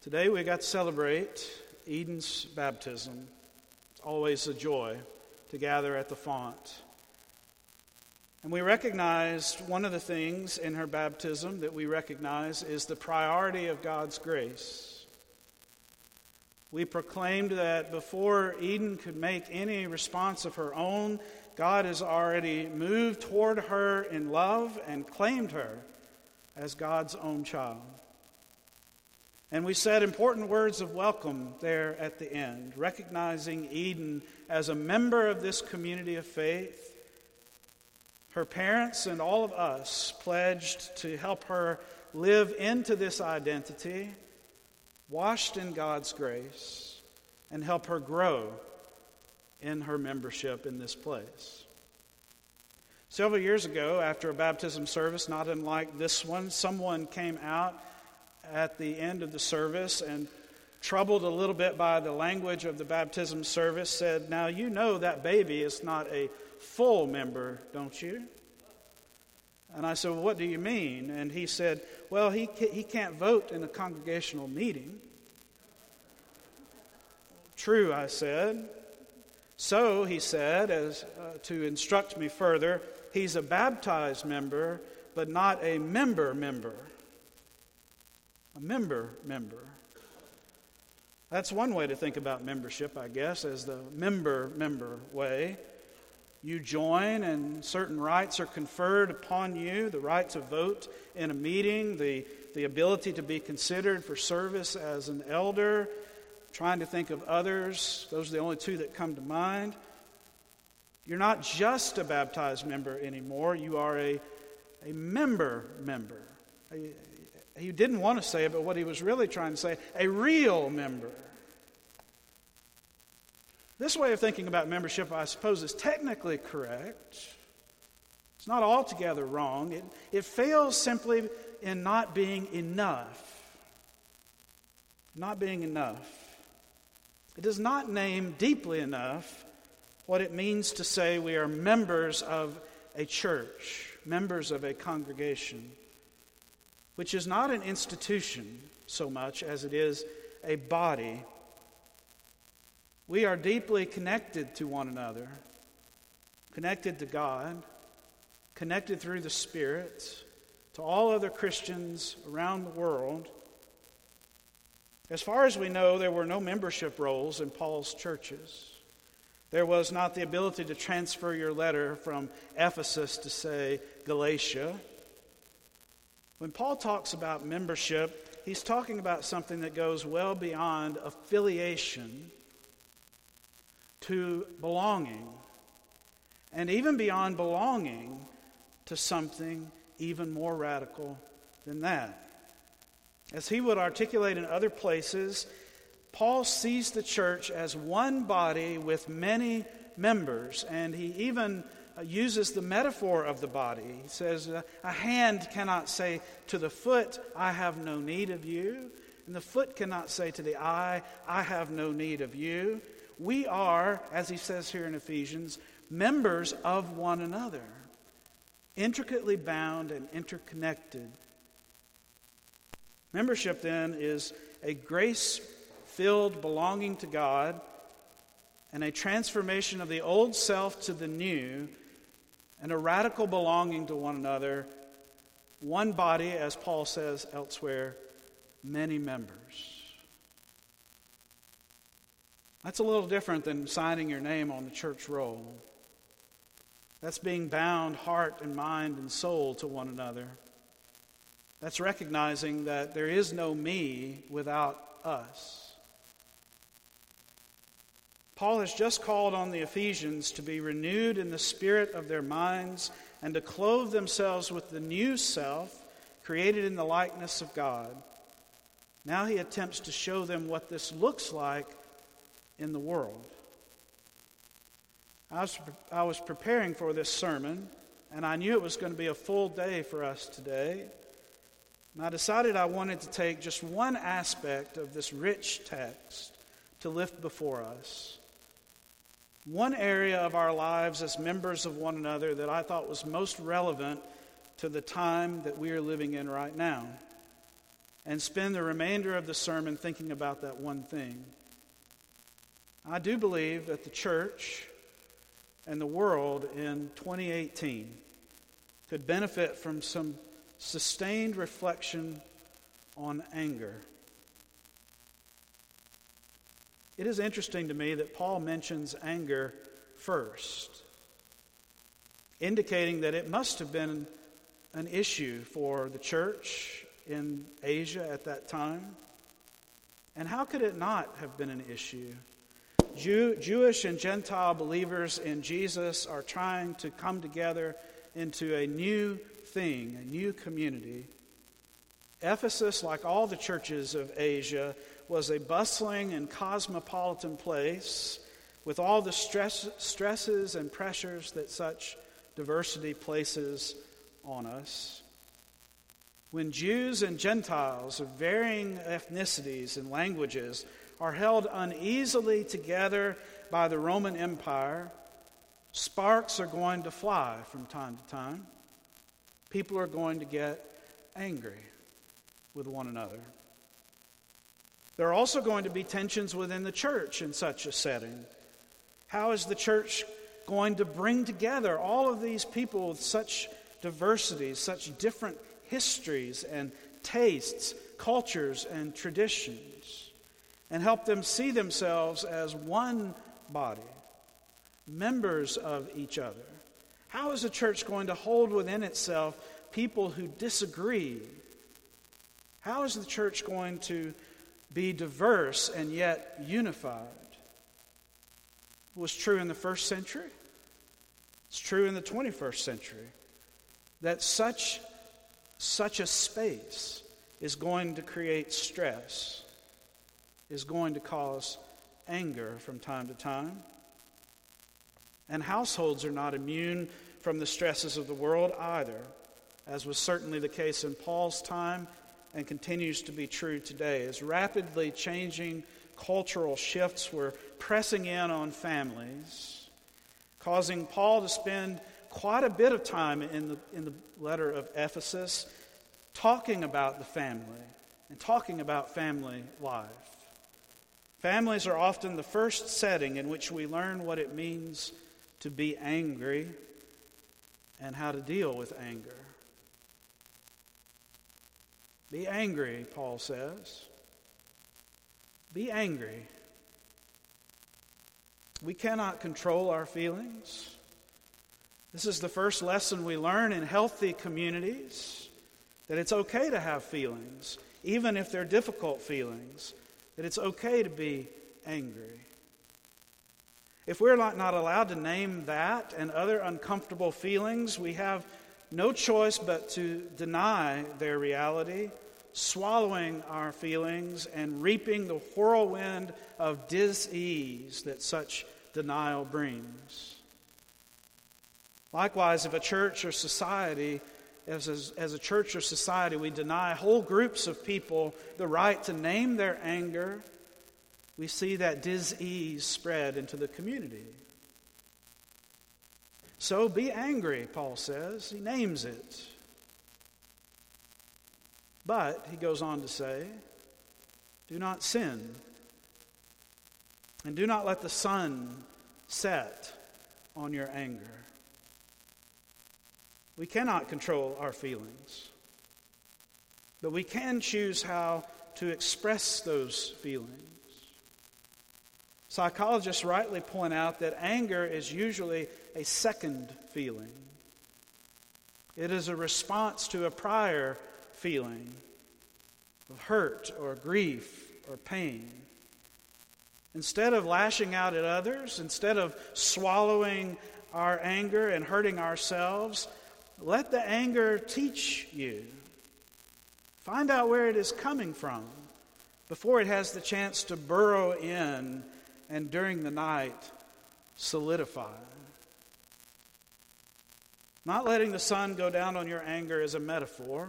Today we got to celebrate Eden's baptism. It's always a joy to gather at the font. And we recognized one of the things in her baptism that we recognize is the priority of God's grace. We proclaimed that before Eden could make any response of her own, God has already moved toward her in love and claimed her as God's own child. And we said important words of welcome there at the end, recognizing Eden as a member of this community of faith. Her parents and all of us pledged to help her live into this identity, washed in God's grace, and help her grow in her membership in this place. Several years ago, after a baptism service not unlike this one, someone came out at the end of the service and troubled a little bit by the language of the baptism service said, Now you know that baby is not a full member, don't you? And I said, well, What do you mean? And he said, Well, he, he can't vote in a congregational meeting. True, I said. So, he said, as uh, to instruct me further, he's a baptized member, but not a member member a member member. That's one way to think about membership, I guess, as the member member way. You join, and certain rights are conferred upon you the right to vote in a meeting, the, the ability to be considered for service as an elder, trying to think of others. Those are the only two that come to mind. You're not just a baptized member anymore, you are a, a member member. A, he didn't want to say it, but what he was really trying to say a real member. This way of thinking about membership, I suppose, is technically correct. It's not altogether wrong. It, it fails simply in not being enough. Not being enough. It does not name deeply enough what it means to say we are members of a church, members of a congregation which is not an institution so much as it is a body. We are deeply connected to one another, connected to God, connected through the Spirit to all other Christians around the world. As far as we know, there were no membership rolls in Paul's churches. There was not the ability to transfer your letter from Ephesus to, say, Galatia. When Paul talks about membership, he's talking about something that goes well beyond affiliation to belonging, and even beyond belonging to something even more radical than that. As he would articulate in other places, Paul sees the church as one body with many members, and he even uses the metaphor of the body. He says, uh, A hand cannot say to the foot, I have no need of you. And the foot cannot say to the eye, I have no need of you. We are, as he says here in Ephesians, members of one another, intricately bound and interconnected. Membership, then, is a grace filled belonging to God and a transformation of the old self to the new and a radical belonging to one another, one body, as Paul says elsewhere, many members. That's a little different than signing your name on the church roll. That's being bound heart and mind and soul to one another. That's recognizing that there is no me without us. Paul has just called on the Ephesians to be renewed in the spirit of their minds and to clothe themselves with the new self created in the likeness of God. Now he attempts to show them what this looks like in the world. I was, I was preparing for this sermon, and I knew it was going to be a full day for us today. And I decided I wanted to take just one aspect of this rich text to lift before us one area of our lives as members of one another that I thought was most relevant to the time that we are living in right now. and spend the remainder of the sermon thinking about that one thing. I do believe that the church and the world in 2018 could benefit from some sustained reflection on anger. It is interesting to me that Paul mentions anger first, indicating that it must have been an issue for the church in Asia at that time. And how could it not have been an issue? Jew, Jewish and Gentile believers in Jesus are trying to come together into a new thing, a new community. Ephesus, like all the churches of Asia, was a bustling and cosmopolitan place with all the stress, stresses and pressures that such diversity places on us. When Jews and Gentiles of varying ethnicities and languages are held uneasily together by the Roman Empire, sparks are going to fly from time to time. People are going to get angry with one another. There are also going to be tensions within the church in such a setting. How is the church going to bring together all of these people with such diversity, such different histories and tastes, cultures and traditions? and help them see themselves as one body, members of each other. How is the church going to hold within itself people who disagree? How is the church going to be diverse and yet unified? Was true in the first century. It's true in the 21st century that such, such a space is going to create stress is going to cause anger from time to time. And households are not immune from the stresses of the world either, as was certainly the case in Paul's time and continues to be true today. As rapidly changing cultural shifts were pressing in on families, causing Paul to spend quite a bit of time in the, in the letter of Ephesus talking about the family and talking about family life. Families are often the first setting in which we learn what it means to be angry and how to deal with anger. Be angry, Paul says. Be angry. We cannot control our feelings. This is the first lesson we learn in healthy communities that it's okay to have feelings, even if they're difficult feelings that it's okay to be angry. If we're not, allowed to name that and other uncomfortable feelings, we have no choice but to deny their reality, swallowing our feelings, and reaping the whirlwind of dis-ease that such denial brings. Likewise, if a church or society as, as, as, a church or society, we deny whole groups of people the right to name their anger, we see that disease spread into the community. So be angry, Paul says. He names it. But, he goes on to say, do not sin. And do not let the sun set on your anger. We cannot control our feelings, but we can choose how to express those feelings. Psychologists rightly point out that anger is usually a second feeling. It is a response to a prior feeling of hurt or grief or pain. Instead of lashing out at others, instead of swallowing our anger and hurting ourselves, let the anger teach you. Find out where it is coming from before it has the chance to burrow in and during the night solidify. Not letting the sun go down on your anger is a metaphor,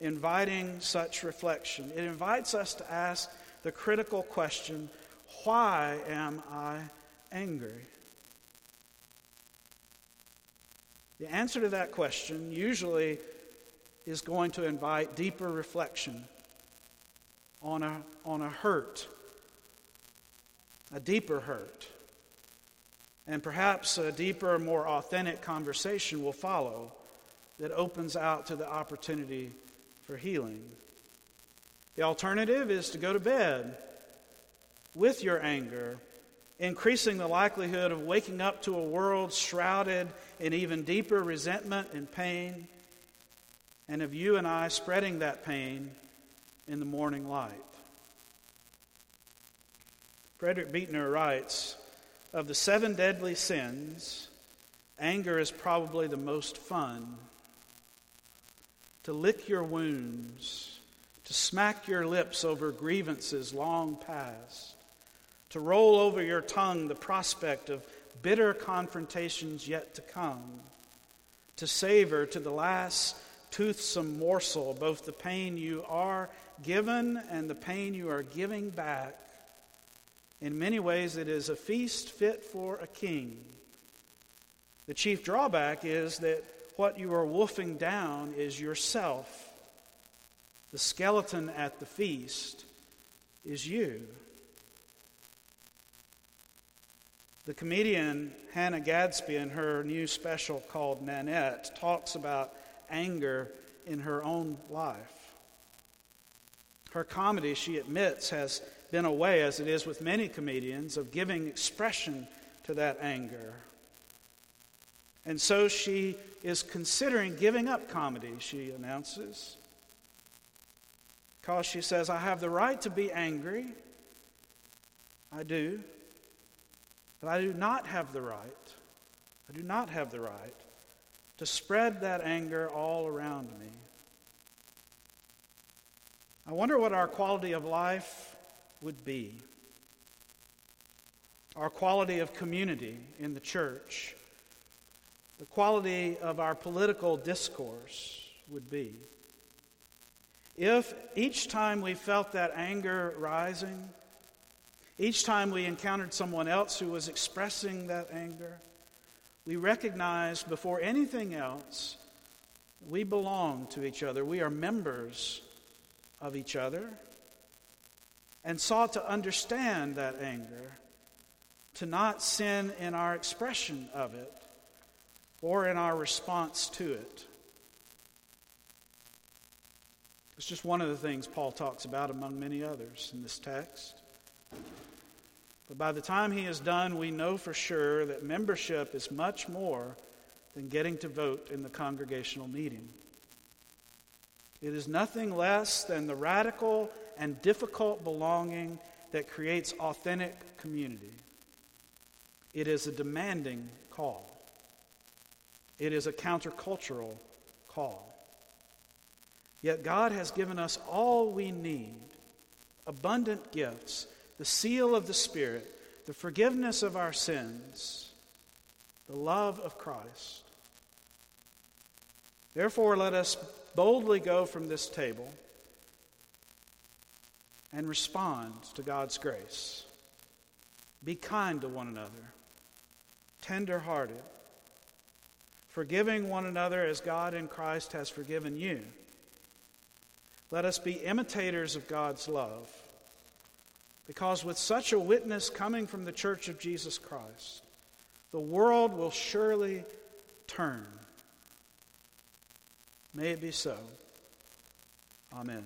inviting such reflection. It invites us to ask the critical question why am I angry? The answer to that question usually is going to invite deeper reflection on a, on a hurt, a deeper hurt. And perhaps a deeper, more authentic conversation will follow that opens out to the opportunity for healing. The alternative is to go to bed with your anger, increasing the likelihood of waking up to a world shrouded in even deeper resentment and pain, and of you and I spreading that pain in the morning light. Frederick Buechner writes Of the seven deadly sins, anger is probably the most fun. To lick your wounds, to smack your lips over grievances long past, to roll over your tongue the prospect of bitter confrontations yet to come, to savor to the last toothsome morsel both the pain you are given and the pain you are giving back. In many ways, it is a feast fit for a king. The chief drawback is that what you are wolfing down is yourself. The skeleton at the feast is you. The comedian Hannah Gadsby, in her new special called Nanette, talks about anger in her own life. Her comedy, she admits, has been a way, as it is with many comedians, of giving expression to that anger. And so she is considering giving up comedy, she announces. Because she says, I have the right to be angry. I do. But I do not have the right. I do not have the right to spread that anger all around me. I wonder what our quality of life would be. Our quality of community in the church, the quality of our political discourse would be. If each time we felt that anger rising, each time we encountered someone else who was expressing that anger, we recognize before anything else we belong to each other. We are members of each other and sought to understand that anger, to not sin in our expression of it or in our response to it. It's just one of the things Paul talks about among many others in this text. But by the time he is done, we know for sure that membership is much more than getting to vote in the congregational meeting. It is nothing less than the radical and difficult belonging that creates authentic community. It is a demanding call, it is a countercultural call. Yet God has given us all we need abundant gifts the seal of the Spirit, the forgiveness of our sins, the love of Christ. Therefore, let us boldly go from this table and respond to God's grace. Be kind to one another, tender hearted, forgiving one another as God in Christ has forgiven you. Let us be imitators of God's love because with such a witness coming from the church of Jesus Christ, the world will surely turn. May it be so. Amen.